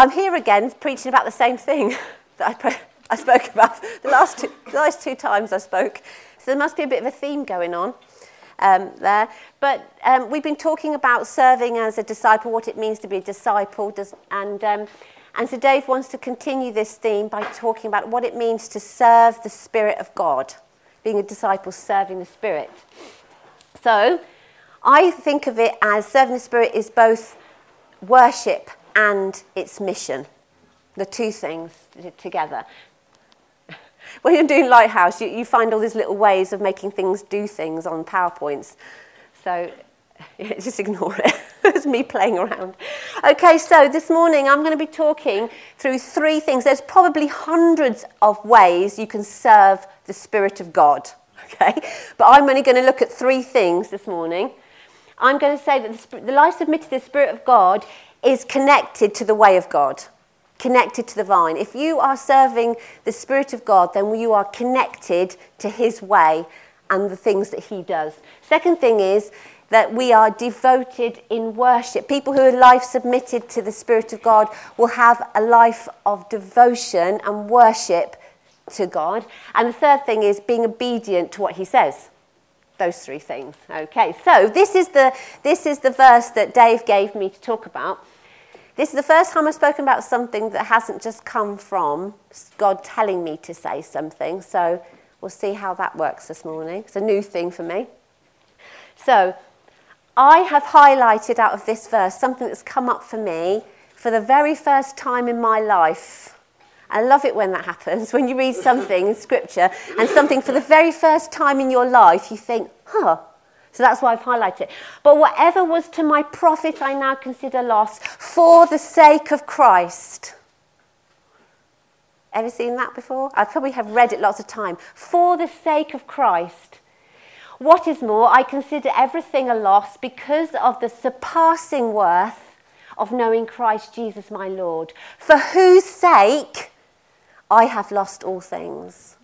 I'm here again preaching about the same thing that I, pre- I spoke about the last, two, the last two times I spoke. So there must be a bit of a theme going on um, there. But um, we've been talking about serving as a disciple, what it means to be a disciple. Does, and, um, and so Dave wants to continue this theme by talking about what it means to serve the Spirit of God, being a disciple serving the Spirit. So I think of it as serving the Spirit is both worship and its mission, the two things together. When you're doing Lighthouse, you, you find all these little ways of making things do things on PowerPoints. So yeah, just ignore it. it's me playing around. Okay, so this morning I'm going to be talking through three things. There's probably hundreds of ways you can serve the Spirit of God. Okay, but I'm only going to look at three things this morning. I'm going to say that the, the life submitted to the Spirit of God is connected to the way of God, connected to the vine. If you are serving the Spirit of God, then you are connected to His way and the things that He does. Second thing is that we are devoted in worship. People who are life submitted to the Spirit of God will have a life of devotion and worship to God. And the third thing is being obedient to what He says. Those three things. Okay, so this is the, this is the verse that Dave gave me to talk about. This is the first time I've spoken about something that hasn't just come from God telling me to say something. So we'll see how that works this morning. It's a new thing for me. So I have highlighted out of this verse something that's come up for me for the very first time in my life. I love it when that happens, when you read something in scripture and something for the very first time in your life, you think, huh. So that's why I've highlighted it. But whatever was to my profit, I now consider loss for the sake of Christ. Ever seen that before? I probably have read it lots of times. For the sake of Christ. What is more, I consider everything a loss because of the surpassing worth of knowing Christ Jesus my Lord, for whose sake I have lost all things.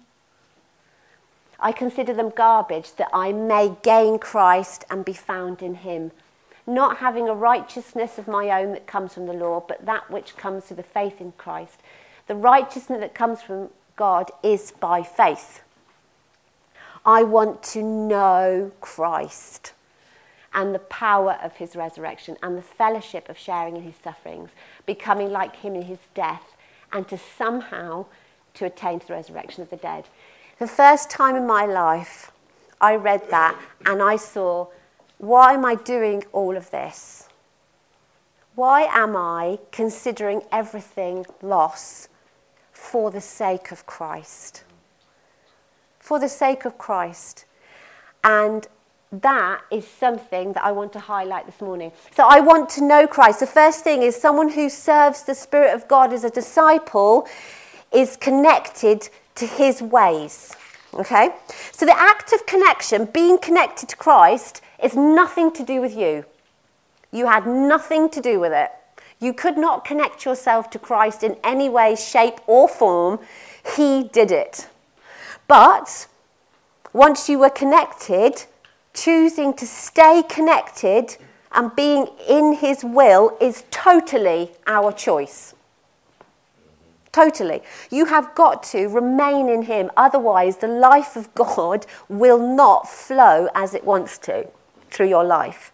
I consider them garbage that I may gain Christ and be found in him, not having a righteousness of my own that comes from the law, but that which comes through the faith in Christ. The righteousness that comes from God is by faith. I want to know Christ and the power of his resurrection and the fellowship of sharing in his sufferings, becoming like him in his death and to somehow to attain to the resurrection of the dead. The first time in my life, I read that and I saw, why am I doing all of this? Why am I considering everything loss for the sake of Christ? For the sake of Christ. And that is something that I want to highlight this morning. So I want to know Christ. The first thing is someone who serves the Spirit of God as a disciple is connected to his ways. Okay? So the act of connection, being connected to Christ, is nothing to do with you. You had nothing to do with it. You could not connect yourself to Christ in any way, shape, or form. He did it. But once you were connected, choosing to stay connected and being in His will is totally our choice. Totally. You have got to remain in Him, otherwise, the life of God will not flow as it wants to through your life.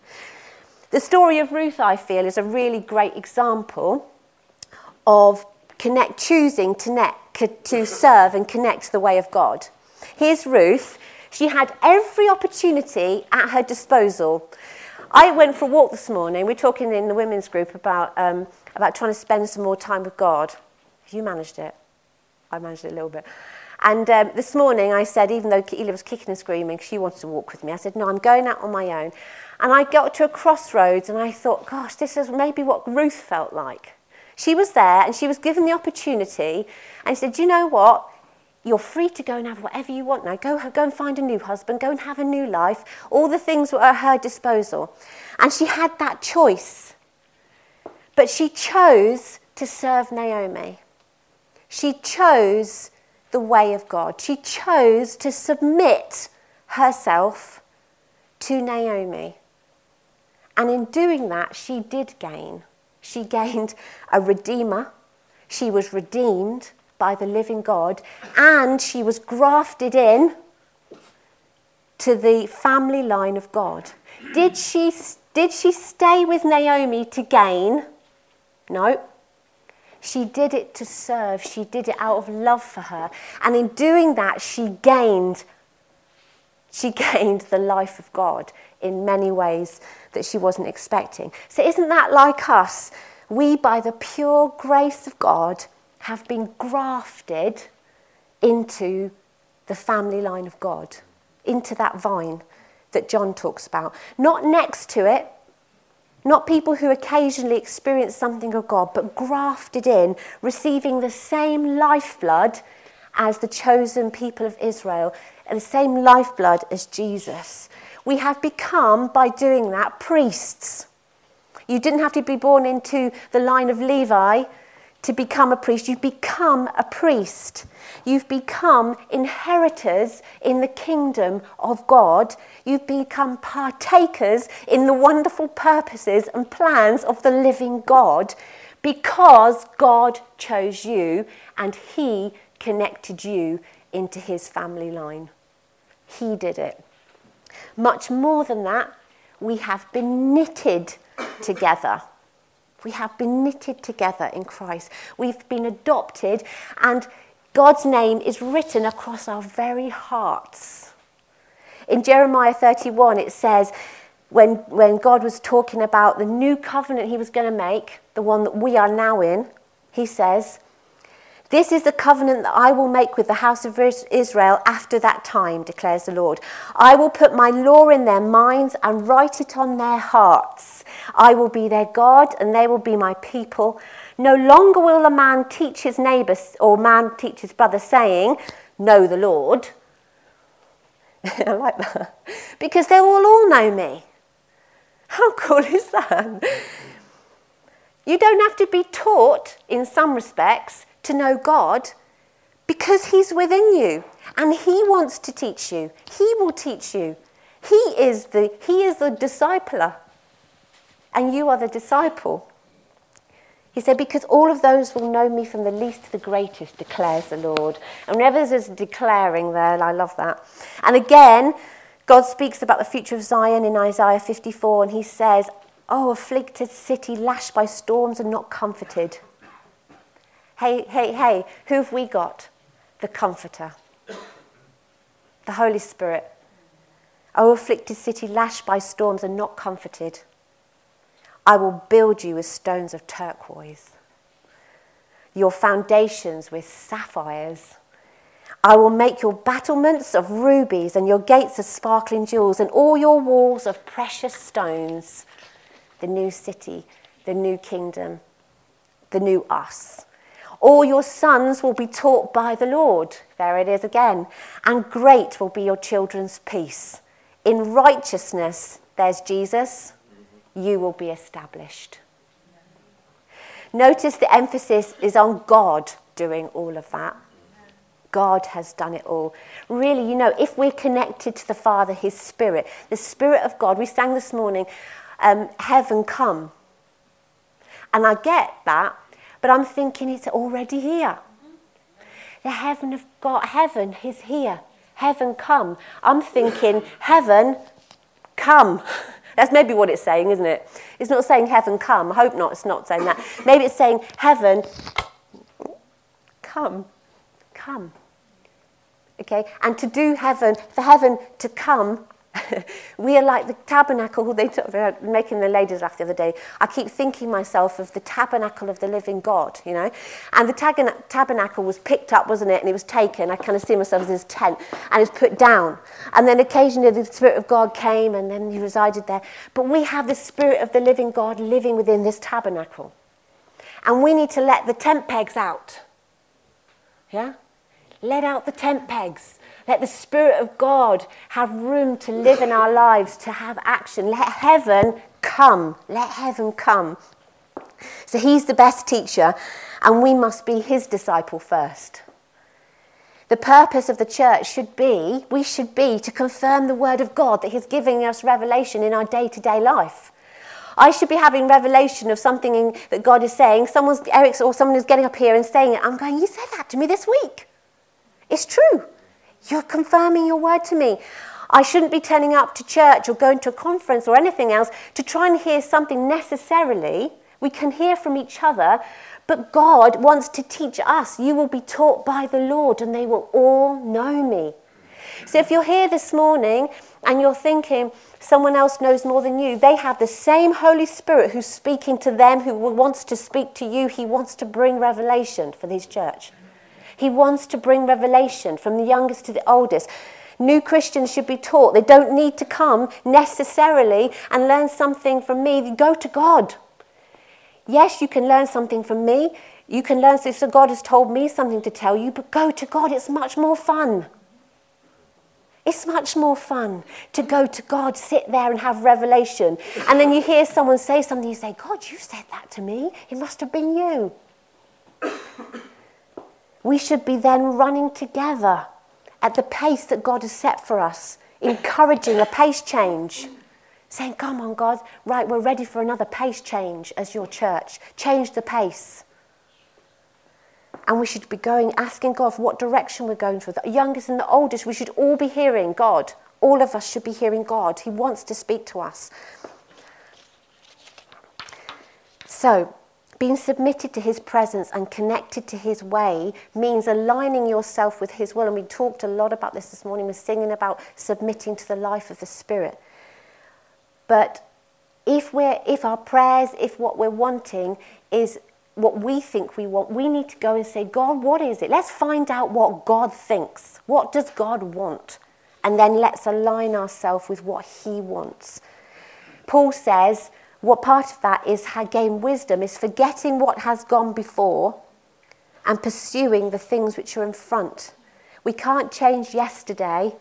The story of Ruth, I feel, is a really great example of connect, choosing to, net, to serve and connect the way of God. Here's Ruth. She had every opportunity at her disposal. I went for a walk this morning. We're talking in the women's group about, um, about trying to spend some more time with God. You managed it. I managed it a little bit. And um, this morning I said, even though Ela was kicking and screaming, she wanted to walk with me, I said, no, I'm going out on my own. And I got to a crossroads and I thought, gosh, this is maybe what Ruth felt like. She was there and she was given the opportunity and she said, you know what? You're free to go and have whatever you want now. Go, go and find a new husband, go and have a new life. All the things were at her disposal. And she had that choice. But she chose to serve Naomi. She chose the way of God. She chose to submit herself to Naomi. And in doing that, she did gain. She gained a redeemer. She was redeemed by the living God. And she was grafted in to the family line of God. Did she, did she stay with Naomi to gain? No. She did it to serve. She did it out of love for her. And in doing that, she gained she gained the life of God in many ways that she wasn't expecting. So, isn't that like us? We, by the pure grace of God, have been grafted into the family line of God, into that vine that John talks about. Not next to it, not people who occasionally experience something of God, but grafted in, receiving the same lifeblood as the chosen people of Israel, and the same lifeblood as Jesus. We have become, by doing that, priests. You didn't have to be born into the line of Levi to become a priest. You've become a priest. You've become inheritors in the kingdom of God. You've become partakers in the wonderful purposes and plans of the living God because God chose you and He connected you into His family line. He did it. Much more than that, we have been knitted together. We have been knitted together in Christ. We've been adopted, and God's name is written across our very hearts. In Jeremiah 31, it says, when, when God was talking about the new covenant he was going to make, the one that we are now in, he says, this is the covenant that I will make with the house of Israel after that time, declares the Lord. I will put my law in their minds and write it on their hearts. I will be their God and they will be my people. No longer will a man teach his neighbour or man teach his brother, saying, Know the Lord. I like that. Because they will all know me. How cool is that? You don't have to be taught, in some respects, to know God because He's within you and He wants to teach you. He will teach you. He is the, he is the discipler and you are the disciple. He said, Because all of those will know me from the least to the greatest, declares the Lord. And whenever there's declaring there, I love that. And again, God speaks about the future of Zion in Isaiah 54, and he says, Oh, afflicted city, lashed by storms and not comforted. Hey, hey, hey, who have we got? The Comforter, the Holy Spirit. O afflicted city, lashed by storms and not comforted. I will build you with stones of turquoise, your foundations with sapphires. I will make your battlements of rubies and your gates of sparkling jewels and all your walls of precious stones. The new city, the new kingdom, the new us. All your sons will be taught by the Lord. There it is again. And great will be your children's peace. In righteousness, there's Jesus, you will be established. Notice the emphasis is on God doing all of that. God has done it all. Really, you know, if we're connected to the Father, His Spirit, the Spirit of God, we sang this morning, um, Heaven Come. And I get that but I'm thinking it's already here. The heaven of God, heaven is here. Heaven come. I'm thinking heaven come. That's maybe what it's saying, isn't it? It's not saying heaven come. I hope not. It's not saying that. Maybe it's saying heaven come. Come. Okay? And to do heaven, for heaven to come, we are like the tabernacle they they were making the ladies laugh the other day. I keep thinking myself of the tabernacle of the living God, you know. And the tab- tabernacle was picked up, wasn't it? And it was taken. I kind of see myself as this tent, and it's put down. And then occasionally the Spirit of God came, and then He resided there. But we have the Spirit of the living God living within this tabernacle, and we need to let the tent pegs out. Yeah, let out the tent pegs let the Spirit of God have room to live in our lives, to have action. Let heaven come. Let heaven come. So he's the best teacher, and we must be his disciple first. The purpose of the church should be, we should be to confirm the word of God that he's giving us revelation in our day to day life. I should be having revelation of something in, that God is saying. Someone's, Eric's, or someone is getting up here and saying it. I'm going, You said that to me this week. It's true. You're confirming your word to me. I shouldn't be turning up to church or going to a conference or anything else to try and hear something necessarily. We can hear from each other, but God wants to teach us. You will be taught by the Lord, and they will all know me. So if you're here this morning and you're thinking someone else knows more than you, they have the same Holy Spirit who's speaking to them, who wants to speak to you. He wants to bring revelation for this church. He wants to bring revelation from the youngest to the oldest. New Christians should be taught. They don't need to come necessarily and learn something from me. Go to God. Yes, you can learn something from me. You can learn, so God has told me something to tell you, but go to God. It's much more fun. It's much more fun to go to God, sit there and have revelation. And then you hear someone say something, you say, God, you said that to me. It must have been you. We should be then running together at the pace that God has set for us, encouraging a pace change. Saying, Come on, God, right, we're ready for another pace change as your church. Change the pace. And we should be going, asking God for what direction we're going for. The youngest and the oldest, we should all be hearing God. All of us should be hearing God. He wants to speak to us. So, being submitted to his presence and connected to his way means aligning yourself with his will. And we talked a lot about this this morning. We're singing about submitting to the life of the Spirit. But if, we're, if our prayers, if what we're wanting is what we think we want, we need to go and say, God, what is it? Let's find out what God thinks. What does God want? And then let's align ourselves with what he wants. Paul says, what part of that is gain wisdom is forgetting what has gone before and pursuing the things which are in front. We can't change yesterday.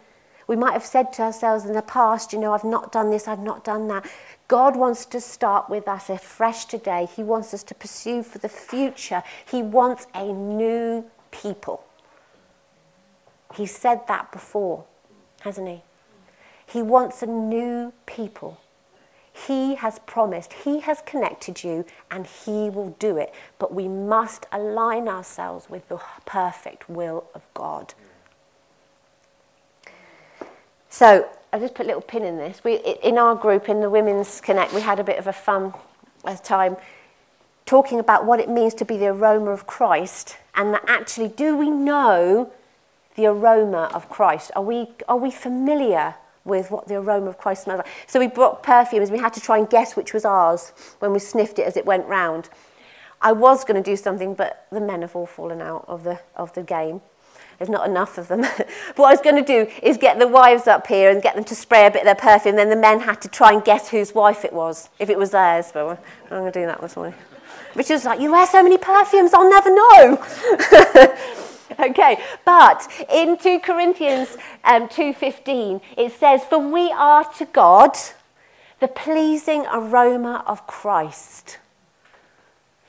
We might have said to ourselves in the past, you know, I've not done this, I've not done that. God wants to start with us afresh today. He wants us to pursue for the future. He wants a new people. He said that before, hasn't he? He wants a new people. He has promised, He has connected you, and He will do it. But we must align ourselves with the perfect will of God. So, I just put a little pin in this. We, in our group, in the Women's Connect, we had a bit of a fun uh, time talking about what it means to be the aroma of Christ, and that actually, do we know the aroma of Christ? Are we, are we familiar with what the aroma of Christ smells like. So we brought perfumes. We had to try and guess which was ours when we sniffed it as it went round. I was going to do something, but the men have all fallen out of the, of the game. There's not enough of them. but what I was going to do is get the wives up here and get them to spray a bit of their perfume. Then the men had to try and guess whose wife it was, if it was theirs. But I'm going to do that this morning. is like, you wear so many perfumes, I'll never know. okay, but in 2 Corinthians um, 2.15, it says, For we are to God the pleasing aroma of Christ.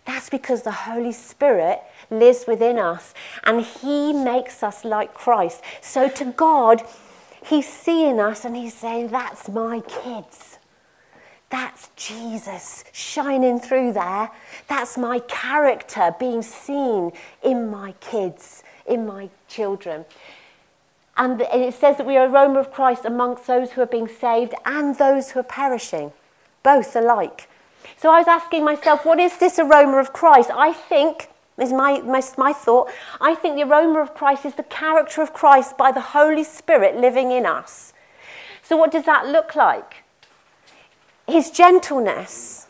That's because the Holy Spirit lives within us and He makes us like Christ. So to God, He's seeing us and He's saying, That's my kids. That's Jesus shining through there. That's my character being seen in my kids in my children. And it says that we are aroma of Christ amongst those who are being saved and those who are perishing, both alike. So I was asking myself, what is this aroma of Christ? I think, is my, my, my thought, I think the aroma of Christ is the character of Christ by the Holy Spirit living in us. So what does that look like? His gentleness.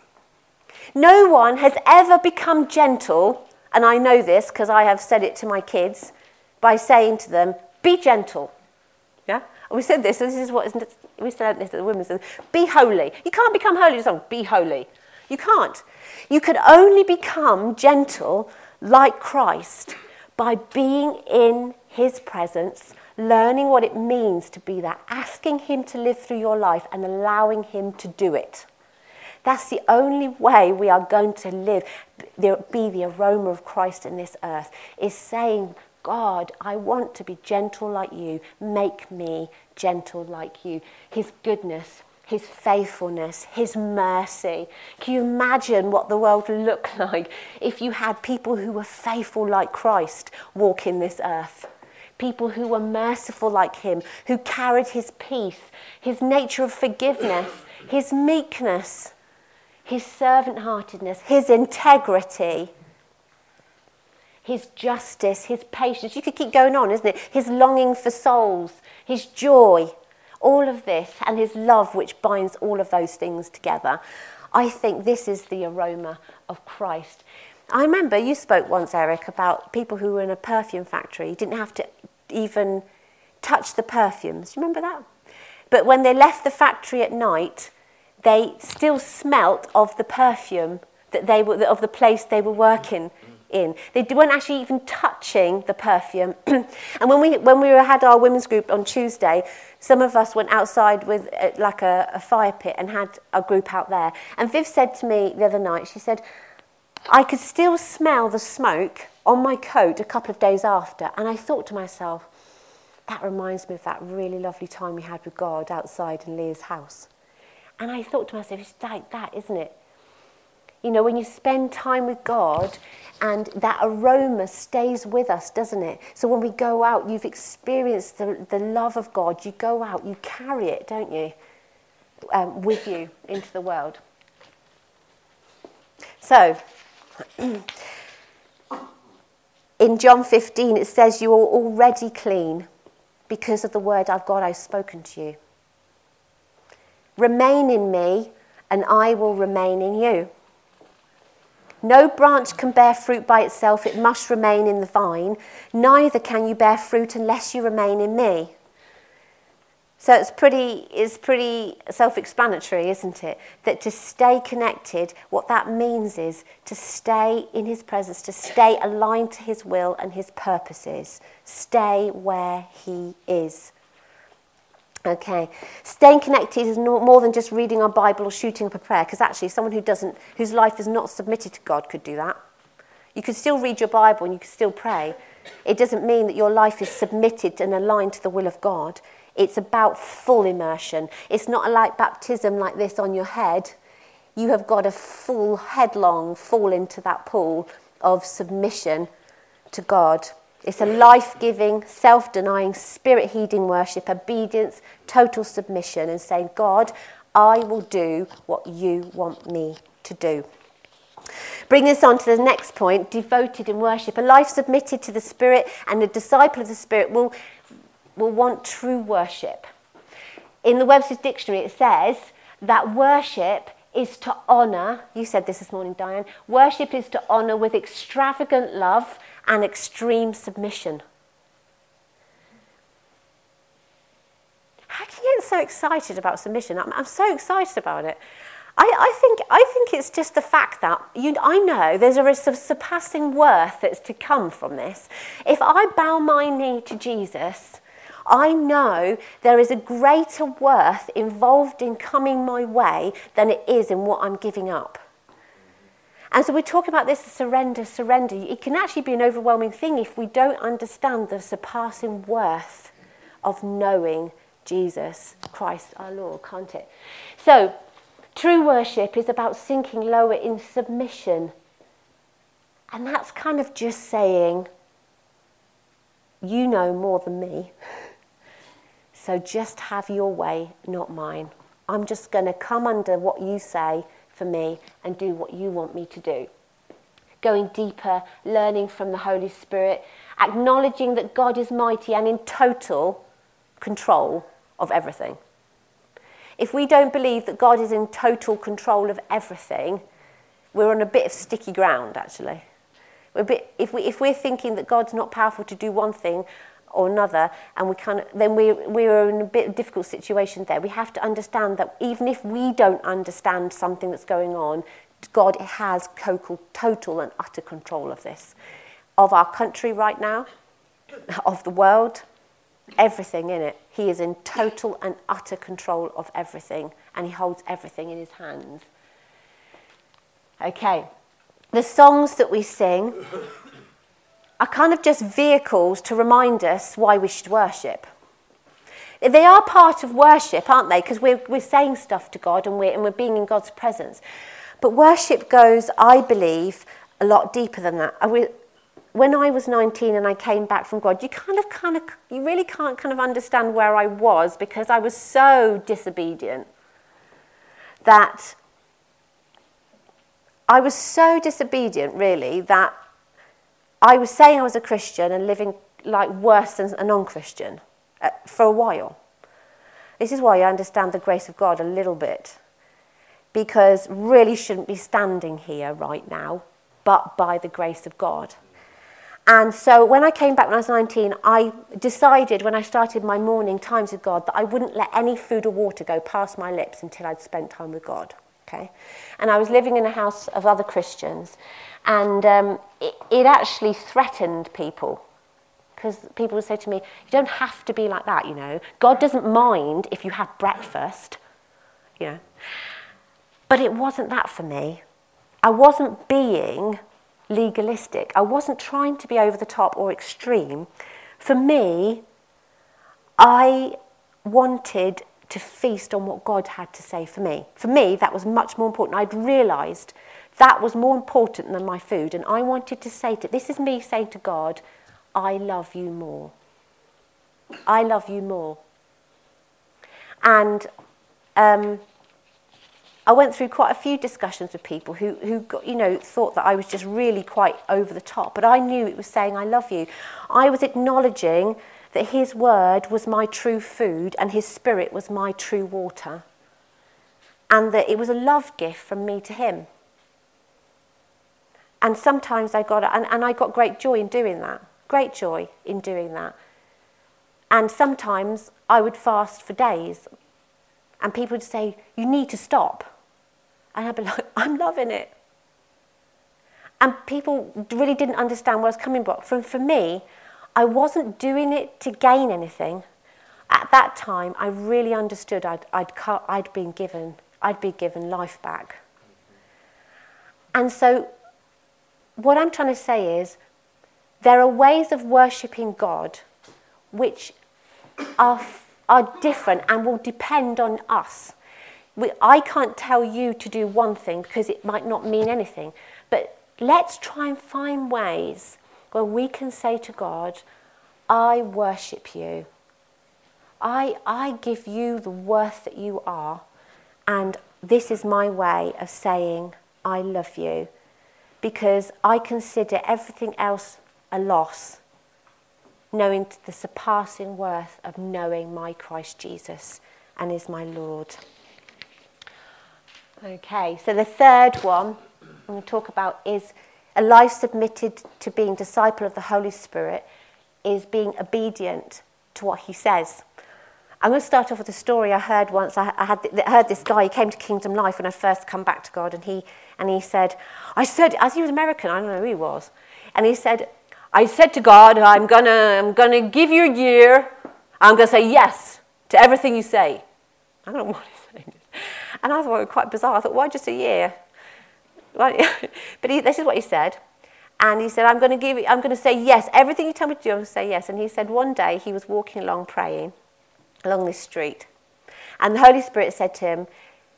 No one has ever become gentle and I know this because I have said it to my kids by saying to them, be gentle. Yeah? And we said this, this is what we said this at the women's, be holy. You can't become holy just be holy. You can't. You can only become gentle like Christ by being in his presence, learning what it means to be that, asking him to live through your life and allowing him to do it. That's the only way we are going to live, be the aroma of Christ in this earth, is saying, God, I want to be gentle like you. Make me gentle like you. His goodness, his faithfulness, his mercy. Can you imagine what the world would look like if you had people who were faithful like Christ walking this earth? People who were merciful like him, who carried his peace, his nature of forgiveness, his meekness, his servant heartedness, his integrity his justice, his patience. You could keep going on, isn't it? His longing for souls, his joy, all of this, and his love, which binds all of those things together. I think this is the aroma of Christ. I remember you spoke once, Eric, about people who were in a perfume factory, didn't have to even touch the perfumes. Do you remember that? But when they left the factory at night, they still smelt of the perfume that they were of the place they were working in. They weren't actually even touching the perfume. and when we, when we had our women's group on Tuesday, some of us went outside with uh, like a, a fire pit and had a group out there. And Viv said to me the other night, she said, I could still smell the smoke on my coat a couple of days after. And I thought to myself, that reminds me of that really lovely time we had with God outside in Leah's house. And I thought to myself, it's like that, isn't it? You know, when you spend time with God and that aroma stays with us, doesn't it? So when we go out, you've experienced the, the love of God. You go out, you carry it, don't you, um, with you into the world. So, in John 15, it says, You are already clean because of the word I've God I've spoken to you. Remain in me, and I will remain in you. No branch can bear fruit by itself, it must remain in the vine. Neither can you bear fruit unless you remain in me. So it's pretty, it's pretty self explanatory, isn't it? That to stay connected, what that means is to stay in his presence, to stay aligned to his will and his purposes. Stay where he is. Okay, staying connected is more than just reading our Bible or shooting up a prayer, because actually, someone who doesn't, whose life is not submitted to God, could do that. You could still read your Bible and you could still pray. It doesn't mean that your life is submitted and aligned to the will of God. It's about full immersion. It's not a like baptism like this on your head. You have got a full headlong fall into that pool of submission to God. It's a life giving, self denying, spirit heeding worship, obedience, total submission, and saying, God, I will do what you want me to do. Bring us on to the next point devoted in worship. A life submitted to the Spirit and a disciple of the Spirit will, will want true worship. In the Webster's Dictionary, it says that worship is to honour, you said this this morning, Diane, worship is to honour with extravagant love and extreme submission. How can you get so excited about submission? I'm, I'm so excited about it. I, I, think, I think it's just the fact that you, I know there's a surpassing worth that's to come from this. If I bow my knee to Jesus, I know there is a greater worth involved in coming my way than it is in what I'm giving up. And so we're talking about this surrender, surrender. It can actually be an overwhelming thing if we don't understand the surpassing worth of knowing Jesus Christ our Lord, can't it? So, true worship is about sinking lower in submission. And that's kind of just saying, you know more than me. So just have your way, not mine. I'm just going to come under what you say for me and do what you want me to do. Going deeper, learning from the Holy Spirit, acknowledging that God is mighty and in total control of everything. If we don't believe that God is in total control of everything, we're on a bit of sticky ground, actually. We're bit, if, we, if we're thinking that God's not powerful to do one thing, or another, and we kind of, then we, we're in a bit difficult situation there. We have to understand that even if we don't understand something that's going on, God has total and utter control of this, of our country right now, of the world, everything in it. He is in total and utter control of everything, and He holds everything in His hands. Okay, the songs that we sing are kind of just vehicles to remind us why we should worship. They are part of worship, aren't they? Because we're, we're saying stuff to God and we're, and we're being in God's presence. But worship goes, I believe, a lot deeper than that. I, when I was 19 and I came back from God, you kind of, kind of, you really can't kind of understand where I was because I was so disobedient that I was so disobedient, really, that I was saying I was a Christian and living like worse than a non Christian uh, for a while. This is why I understand the grace of God a little bit, because really shouldn't be standing here right now, but by the grace of God. And so when I came back when I was 19, I decided when I started my morning times with God that I wouldn't let any food or water go past my lips until I'd spent time with God. Okay? And I was living in a house of other Christians, and um, it, it actually threatened people because people would say to me, You don't have to be like that, you know. God doesn't mind if you have breakfast, you know. But it wasn't that for me. I wasn't being legalistic, I wasn't trying to be over the top or extreme. For me, I wanted to feast on what God had to say for me. For me, that was much more important. I'd realised that was more important than my food, and I wanted to say to this is me saying to God, I love you more. I love you more. And um, I went through quite a few discussions with people who, who got, you know, thought that I was just really quite over the top, but I knew it was saying, I love you. I was acknowledging that his word was my true food and his spirit was my true water. And that it was a love gift from me to him. And sometimes I got, and, and I got great joy in doing that great joy in doing that. And sometimes I would fast for days, and people would say, You need to stop. And I'd be like, I'm loving it. And people really didn't understand where I was coming from. For, for me, I wasn't doing it to gain anything. At that time, I really understood I'd, I'd, I'd been given, I'd been given life back. And so, what I'm trying to say is, there are ways of worshipping God which are, are different and will depend on us. We, I can't tell you to do one thing because it might not mean anything. But let's try and find ways where we can say to God, I worship you. I, I give you the worth that you are. And this is my way of saying, I love you. Because I consider everything else a loss, knowing the surpassing worth of knowing my Christ Jesus and is my Lord. Okay, so the third one I'm going to talk about is a life submitted to being disciple of the Holy Spirit is being obedient to what he says. I'm going to start off with a story I heard once. I, I had I heard this guy. He came to Kingdom Life when I first come back to God, and he and he said, I said, as he was American, I don't know who he was, and he said, I said to God, I'm going to I'm gonna give you a year. I'm going to say yes to everything you say. I don't know what he's saying. And I thought it was quite bizarre. I thought, why just a year? but he, this is what he said. And he said, I'm going to give I'm going to say yes. Everything you tell me to do, I'm going to say yes. And he said one day he was walking along praying along this street. And the Holy Spirit said to him,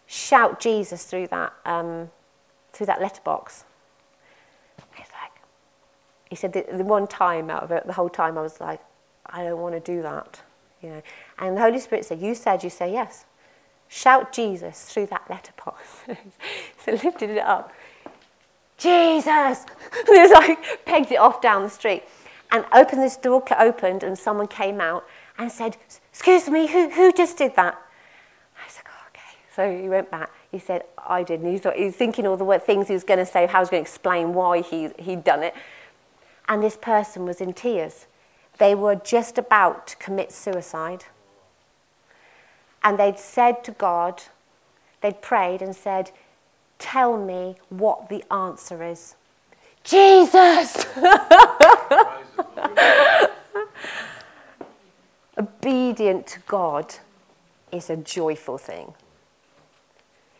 shout Jesus through that, um, through that letterbox. He said the, the one time out of it, the whole time I was like, I don't want to do that. You know. And the Holy Spirit said, You said, you say yes. Shout Jesus through that letterbox. so lifted it up. Jesus! and was like pegged it off down the street. And opened this door opened and someone came out and said, Excuse me, who, who just did that? I was like, oh, okay. So he went back. He said, I did. And he, thought, he was thinking all the things he was going to say, how he was going to explain why he, he'd done it and this person was in tears. They were just about to commit suicide. And they'd said to God, they'd prayed and said, Tell me what the answer is. Jesus! Obedient to God is a joyful thing.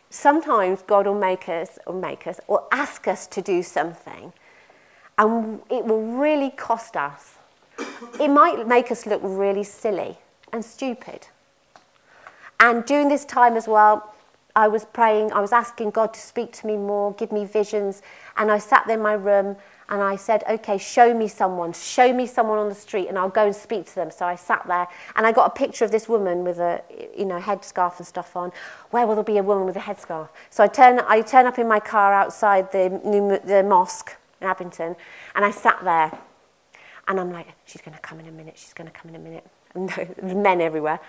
Sometimes God will make us or make us or ask us to do something and it will really cost us. It might make us look really silly and stupid. And during this time as well, I was praying, I was asking God to speak to me more, give me visions. And I sat there in my room and I said, okay, show me someone, show me someone on the street and I'll go and speak to them. So I sat there and I got a picture of this woman with a, you know, headscarf and stuff on. Where will there be a woman with a headscarf? So I turn, I turn up in my car outside the, new, the mosque in Abington and I sat there and I'm like, she's going to come in a minute, she's going to come in a minute. And there's men everywhere.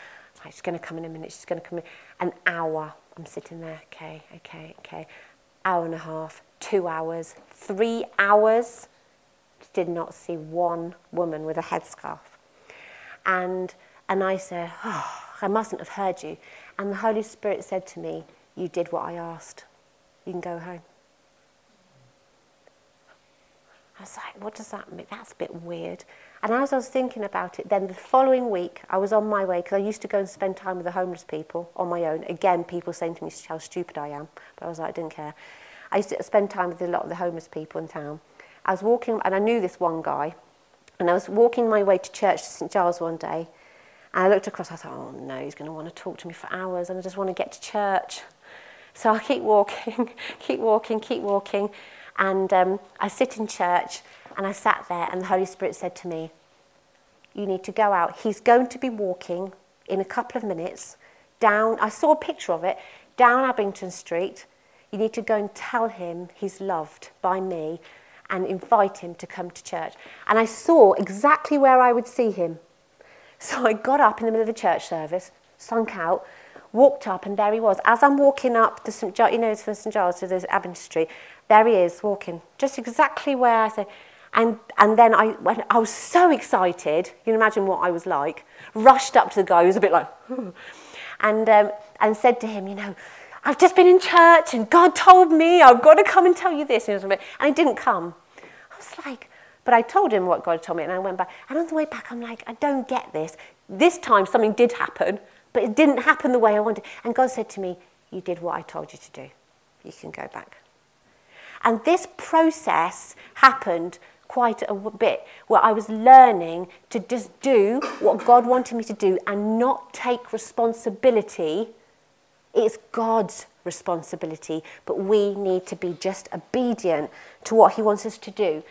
Like, she's going to come in a minute, she's going to come in. An hour, I'm sitting there, okay, okay, okay. Hour and a half, two hours, three hours. Did not see one woman with a headscarf. And, and I said, oh, I mustn't have heard you. And the Holy Spirit said to me, You did what I asked. You can go home. I was like, what does that mean? That's a bit weird. And as I was thinking about it, then the following week, I was on my way, because I used to go and spend time with the homeless people on my own. Again, people saying to me how stupid I am, but I was like, I didn't care. I used to spend time with a lot of the homeless people in town. I was walking, and I knew this one guy, and I was walking my way to church to St Giles one day, and I looked across, I thought, oh no, he's going to want to talk to me for hours, and I just want to get to church. So I keep walking, keep walking, keep walking, and um, I sit in church and I sat there, and the Holy Spirit said to me, You need to go out. He's going to be walking in a couple of minutes down, I saw a picture of it, down Abington Street. You need to go and tell him he's loved by me and invite him to come to church. And I saw exactly where I would see him. So I got up in the middle of the church service, sunk out, walked up, and there he was. As I'm walking up the St. Giles, you know, from St. Giles to the Abington Street, there he is walking, just exactly where I said. And, and then I, when I was so excited, you can imagine what I was like, rushed up to the guy who was a bit like, and, um, and said to him, you know, I've just been in church and God told me I've got to come and tell you this. And he didn't come. I was like, but I told him what God told me and I went back. And on the way back, I'm like, I don't get this. This time something did happen, but it didn't happen the way I wanted. And God said to me, You did what I told you to do. You can go back. And this process happened quite a bit where I was learning to just do what God wanted me to do and not take responsibility. It's God's responsibility, but we need to be just obedient to what He wants us to do.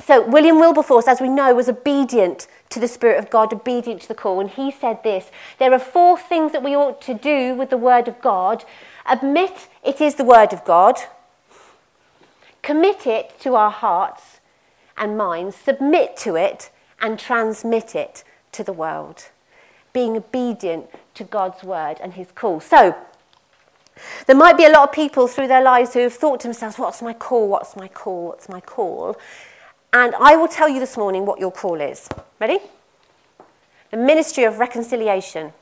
So, William Wilberforce, as we know, was obedient to the Spirit of God, obedient to the call. And he said this There are four things that we ought to do with the Word of God admit it is the Word of God commit it to our hearts and minds, submit to it, and transmit it to the world. Being obedient to God's word and his call. So, there might be a lot of people through their lives who have thought to themselves, What's my call? What's my call? What's my call? And I will tell you this morning what your call is. Ready? The ministry of reconciliation.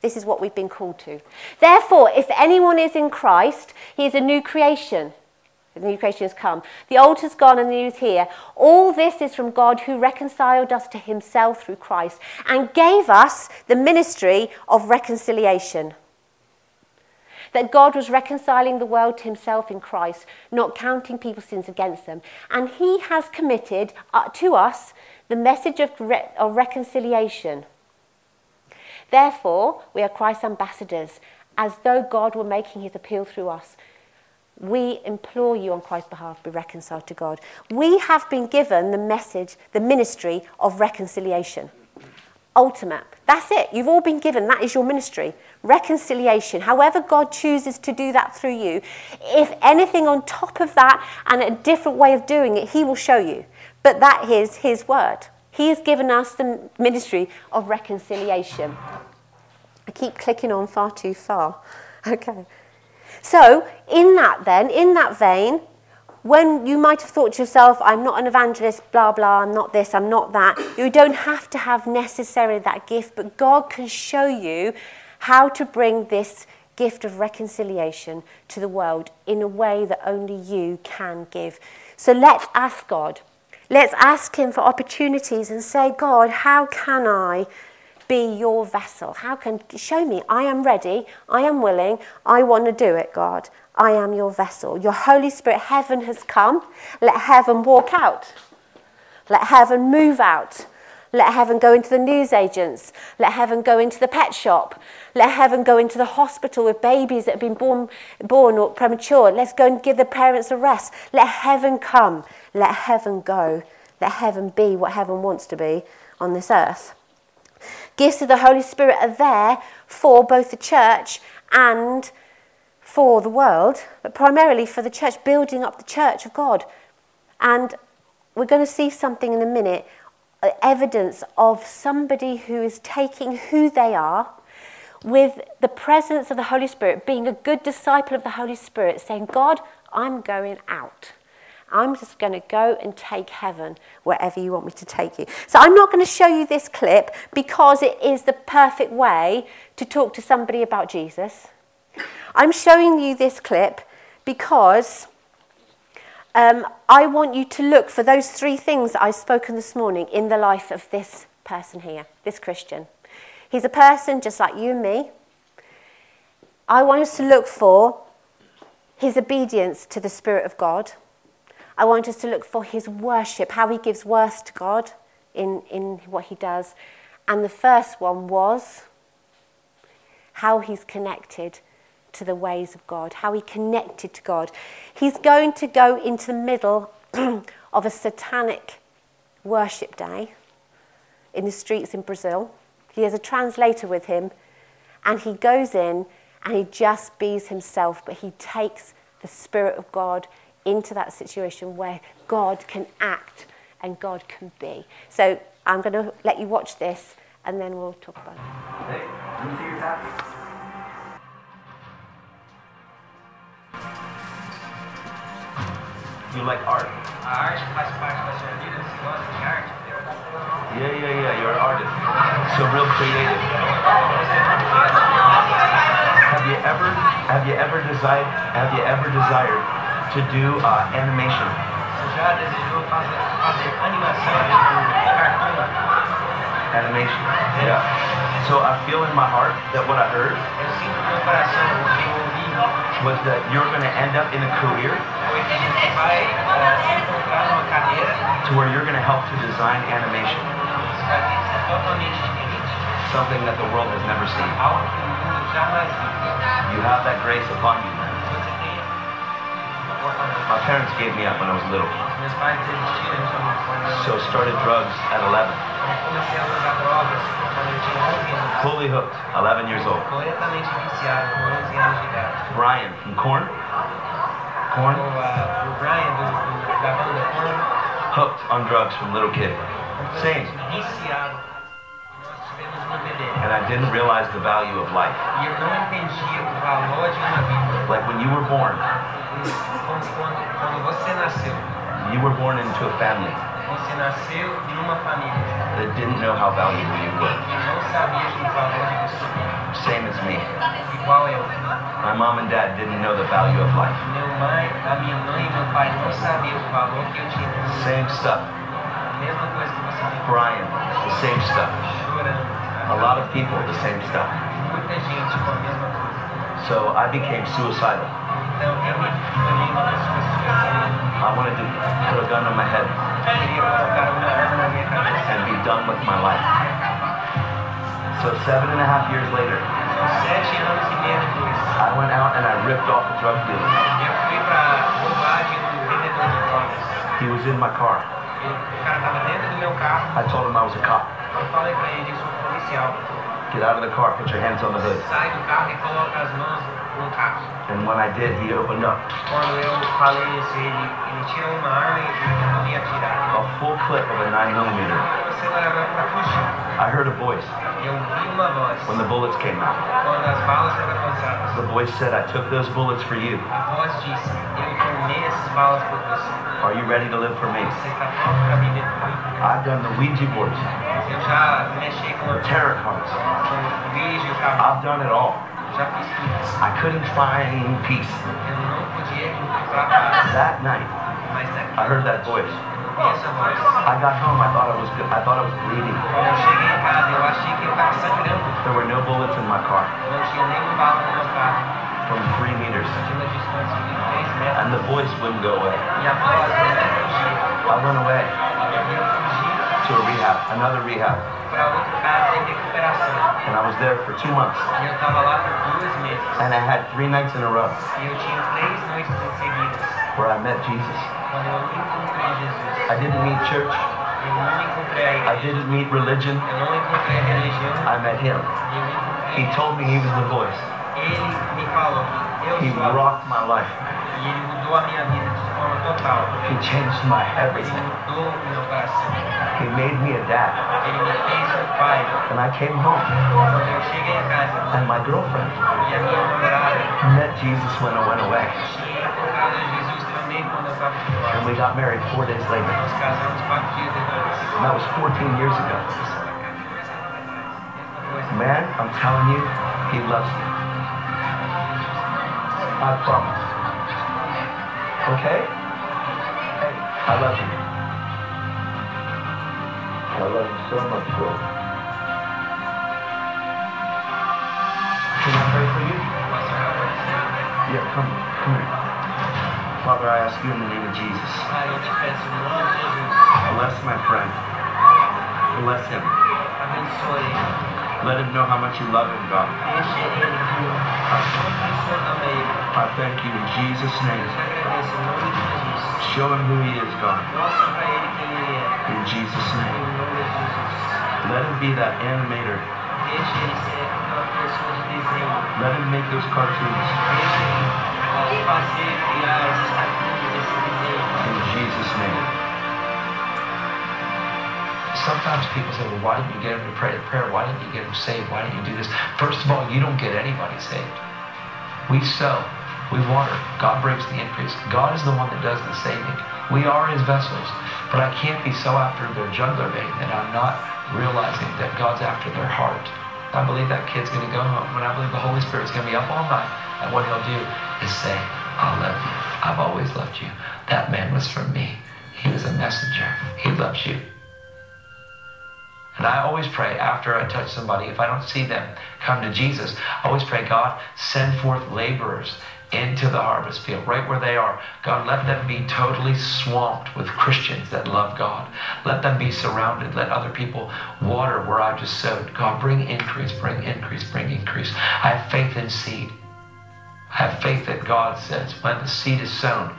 This is what we've been called to. Therefore, if anyone is in Christ, he is a new creation. The new creation has come. The old has gone and the new is here. All this is from God who reconciled us to himself through Christ and gave us the ministry of reconciliation. That God was reconciling the world to himself in Christ, not counting people's sins against them. And he has committed uh, to us the message of, re- of reconciliation. Therefore, we are Christ's ambassadors, as though God were making his appeal through us. We implore you on Christ's behalf, be reconciled to God. We have been given the message, the ministry of reconciliation. Ultimate. That's it. You've all been given. That is your ministry. Reconciliation. However, God chooses to do that through you. If anything on top of that and a different way of doing it, He will show you. But that is His word. He has given us the ministry of reconciliation. I keep clicking on far too far. Okay. So, in that then, in that vein, when you might have thought to yourself, I'm not an evangelist, blah, blah, I'm not this, I'm not that, you don't have to have necessarily that gift, but God can show you how to bring this gift of reconciliation to the world in a way that only you can give. So let's ask God. Let's ask Him for opportunities and say, God, how can I be your vessel? How can show me I am ready, I am willing, I want to do it, God. I am your vessel. Your Holy Spirit, heaven has come. Let heaven walk out. Let heaven move out. Let heaven go into the newsagents. Let heaven go into the pet shop. Let heaven go into the hospital with babies that have been born, born or premature. Let's go and give the parents a rest. Let heaven come. Let heaven go. Let heaven be what heaven wants to be on this earth. Gifts of the Holy Spirit are there for both the church and for the world, but primarily for the church, building up the church of God. And we're going to see something in a minute evidence of somebody who is taking who they are with the presence of the Holy Spirit, being a good disciple of the Holy Spirit, saying, God, I'm going out. I'm just going to go and take heaven wherever you want me to take you. So I'm not going to show you this clip because it is the perfect way to talk to somebody about Jesus. I'm showing you this clip because um, I want you to look for those three things I've spoken this morning in the life of this person here, this Christian. He's a person just like you and me. I want us to look for his obedience to the Spirit of God. I want us to look for his worship, how he gives worth to God in, in what he does. And the first one was how he's connected to the ways of God, how he connected to God. He's going to go into the middle of a satanic worship day in the streets in Brazil. He has a translator with him, and he goes in and he just bees himself, but he takes the Spirit of God into that situation where God can act and God can be. So I'm going to let you watch this and then we'll talk about it. You like art? arte faz parte da sua vida? Você gosta de arte? Yeah, yeah, yeah. You're an artist. So real creative. Have you ever, have you ever desired, have you ever desired to do uh, animation? Você já desejou fazer, fazer animação cartoon? Animation. Yeah. So I feel in my heart that what I heard. Eu sinto no meu coração o que eu ouvi. Was that you're going to end up in a career? To where you're going to help to design animation. Something that the world has never seen. You have that grace upon you, man. My parents gave me up when I was little. So started drugs at 11. Fully hooked, 11 years old. Brian from Korn. Korn? O, uh, Brian do, do, da banda Korn. Hooked on drugs from little kid. Same. Viciado. Nós tivemos. And I didn't realize the value of life. Eu não entendia o valor de uma vida. Like when you were born. You were born into a family. Você nasceu em uma família. That didn't know how valuable you were. Que não sabia do valor de você. Same as me. My mom and dad didn't know the value of life. Meu mãe, a minha mãe e meu pai não sabiam o valor que eu tinha. Same stuff. Mesma coisa que você viu. Brian, the same stuff. Chorando. A lot of people, the same stuff. Muita gente com a mesma coisa. So I became suicidal. Então eu me tornei uma pessoa suicida. I wanted to put a gun on my head. Queria colocar uma arma na minha cabeça. And be done with my life. So seven and a half years later. Sete anos e meio depois. I went out and I ripped off a drug dealer. He was in my car. I told him I was a cop. Get out of the car, put your hands on the hood. And when I did, he opened up. A full clip of a 9mm. Você leva pra fugir. I heard a voice. Eu vi uma voz. When the bullets came out. Quando as balas foram lançadas. The voice said, I took those bullets for you. A voz disse, eu tornei essas balas por você. Are you ready to live for me? Você está pronto para viver comigo? I've done the Ouija boards. Eu já mexi com the tarot cards. I've done it all. Já fiz tudo. I couldn't find peace. Eu não podia encontrar paz. That night, I heard that voice. I got home. I thought I was I thought I was bleeding. Quando eu cheguei em casa, eu achei que eu estava sangrando. There were no bullets in my car. Não tinha nenhum bala no meu carro. From three meters. De uma distância de 3 metros. And the voice wouldn't go away. A voz não. I went away. To a rehab, another rehab. para outra casa de recuperação. And I was there for two months. Eu estava lá por duas meses. And I had three nights in a row eu tinha três noites seguidas where I met Jesus. I didn't meet church. I didn't meet religion. I met him. He told me he was the voice. He rocked my life. He changed my everything. He made me a dad. And I came home and my girlfriend met Jesus when I went away. And we got married four days later. And that was 14 years ago. Man, I'm telling you, he loves me. I promise. Okay? Hey, I love you. I love you so much, Lord. Can I pray for you? Yeah, come, come here. Father, I ask you in the name of Jesus, Pai, eu te peço em nome de Jesus, bless my friend. Bless him. Let him know how much you love him, God. Deixe ele ver o quanto o Senhor ama ele. I thank you in Jesus' name. te agradeço em nome de Jesus. Show him who he is, God. Mostra para ele quem ele é. In Jesus' name. nome de Jesus. Let him be that animator. Deixe ele ser aquela pessoa de desenho. Let him make those cartoons. In Jesus' name. Sometimes people say, well, why didn't you get them to pray the prayer? Why didn't you get them saved? Why didn't you do this? First of all, you don't get anybody saved. We sow, we water. God brings the increase. God is the one that does the saving. We are his vessels. But I can't be so after their jugular vein that I'm not realizing that God's after their heart. I believe that kid's going to go home, and I believe the Holy Spirit's going to be up all night, and what he'll do is say, I love you. I've always loved you. That man was for me. He was a messenger. He loves you. And I always pray after I touch somebody, if I don't see them come to Jesus, I always pray, God, send forth laborers into the harvest field, right where they are. God, let them be totally swamped with Christians that love God. Let them be surrounded. Let other people water where I just sowed. God, bring increase, bring increase, bring increase. I have faith in seed. I have faith that God says when the seed is sown,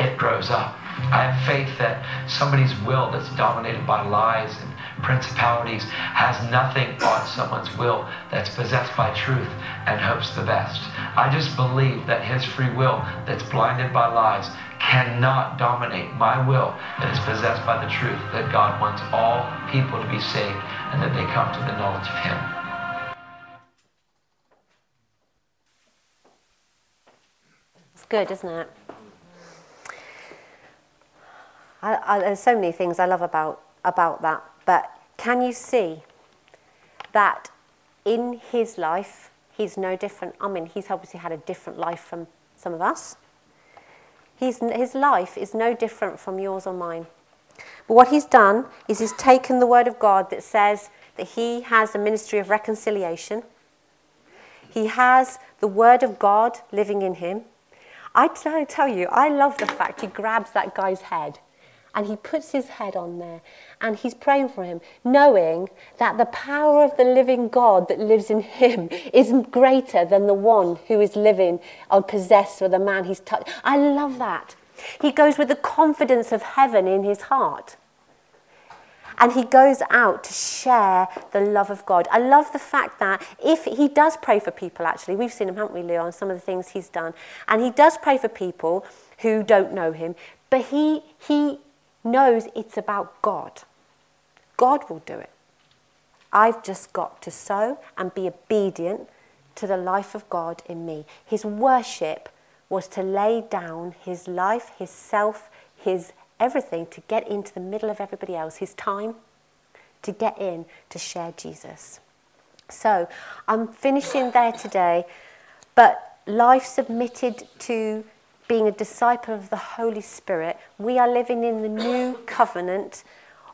it grows up. I have faith that somebody's will that's dominated by lies and principalities has nothing on someone's will that's possessed by truth and hopes the best. I just believe that his free will that's blinded by lies cannot dominate my will that is possessed by the truth that God wants all people to be saved and that they come to the knowledge of him. Good, isn't it? I, I, there's so many things I love about, about that, but can you see that in his life, he's no different? I mean, he's obviously had a different life from some of us. He's, his life is no different from yours or mine. But what he's done is he's taken the word of God that says that he has a ministry of reconciliation. He has the word of God living in him. I tell you, I love the fact he grabs that guy's head and he puts his head on there and he's praying for him, knowing that the power of the living God that lives in him is greater than the one who is living or possessed with the man he's touched. I love that. He goes with the confidence of heaven in his heart. And he goes out to share the love of God. I love the fact that if he does pray for people, actually, we've seen him, haven't we, Leon, some of the things he's done. And he does pray for people who don't know him, but he, he knows it's about God. God will do it. I've just got to sow and be obedient to the life of God in me. His worship was to lay down his life, his self, his everything to get into the middle of everybody else, his time to get in to share Jesus. So I'm finishing there today, but life submitted to being a disciple of the Holy Spirit, we are living in the new covenant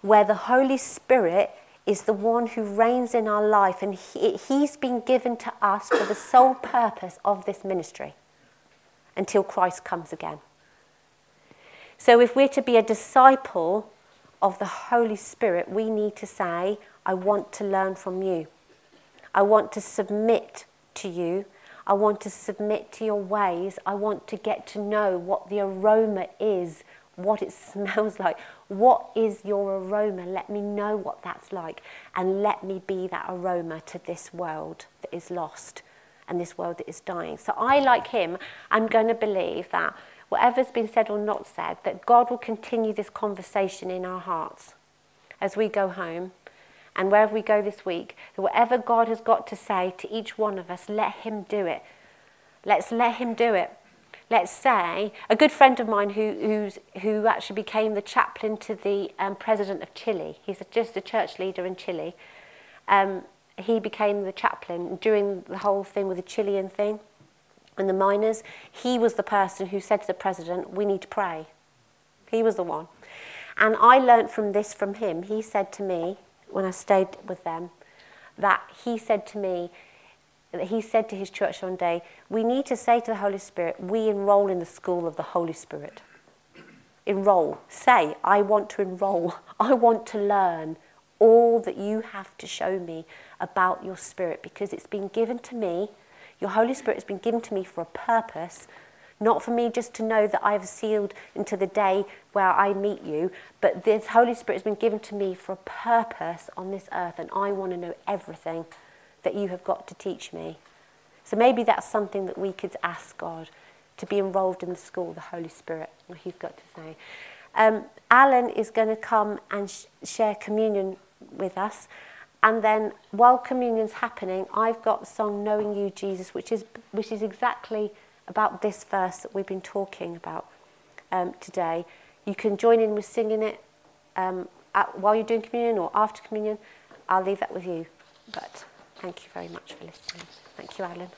where the Holy Spirit is the one who reigns in our life and he, he's been given to us for the sole purpose of this ministry until Christ comes again. So if we're to be a disciple of the Holy Spirit, we need to say, I want to learn from you. I want to submit to you. I want to submit to your ways. I want to get to know what the aroma is, what it smells like. What is your aroma? Let me know what that's like. And let me be that aroma to this world that is lost and this world that is dying. So I, like him, I'm going to believe that whatever's been said or not said, that God will continue this conversation in our hearts as we go home and wherever we go this week, that whatever God has got to say to each one of us, let Him do it. Let's let Him do it. Let's say, a good friend of mine who, who actually became the chaplain to the um, president of Chile, he's a, just a church leader in Chile. Um, he became the chaplain during the whole thing with the Chilean thing and the miners. He was the person who said to the president, We need to pray. He was the one. And I learnt from this from him. He said to me, when I stayed with them, that he said to me, that he said to his church one day, we need to say to the Holy Spirit, we enroll in the school of the Holy Spirit. Enroll. Say, I want to enroll. I want to learn all that you have to show me about your Spirit because it's been given to me. Your Holy Spirit has been given to me for a purpose not for me just to know that I've sealed into the day where I meet you, but this Holy Spirit has been given to me for a purpose on this earth, and I want to know everything that you have got to teach me. So maybe that's something that we could ask God to be involved in the school, the Holy Spirit, what He's got to say. Um, Alan is going to come and sh- share communion with us. And then while communion's happening, I've got the song Knowing You, Jesus, which is, which is exactly about this verse that we've been talking about um, today. You can join in with singing it um, at, while you're doing communion or after communion. I'll leave that with you. But thank you very much for listening. Thank you, Alan.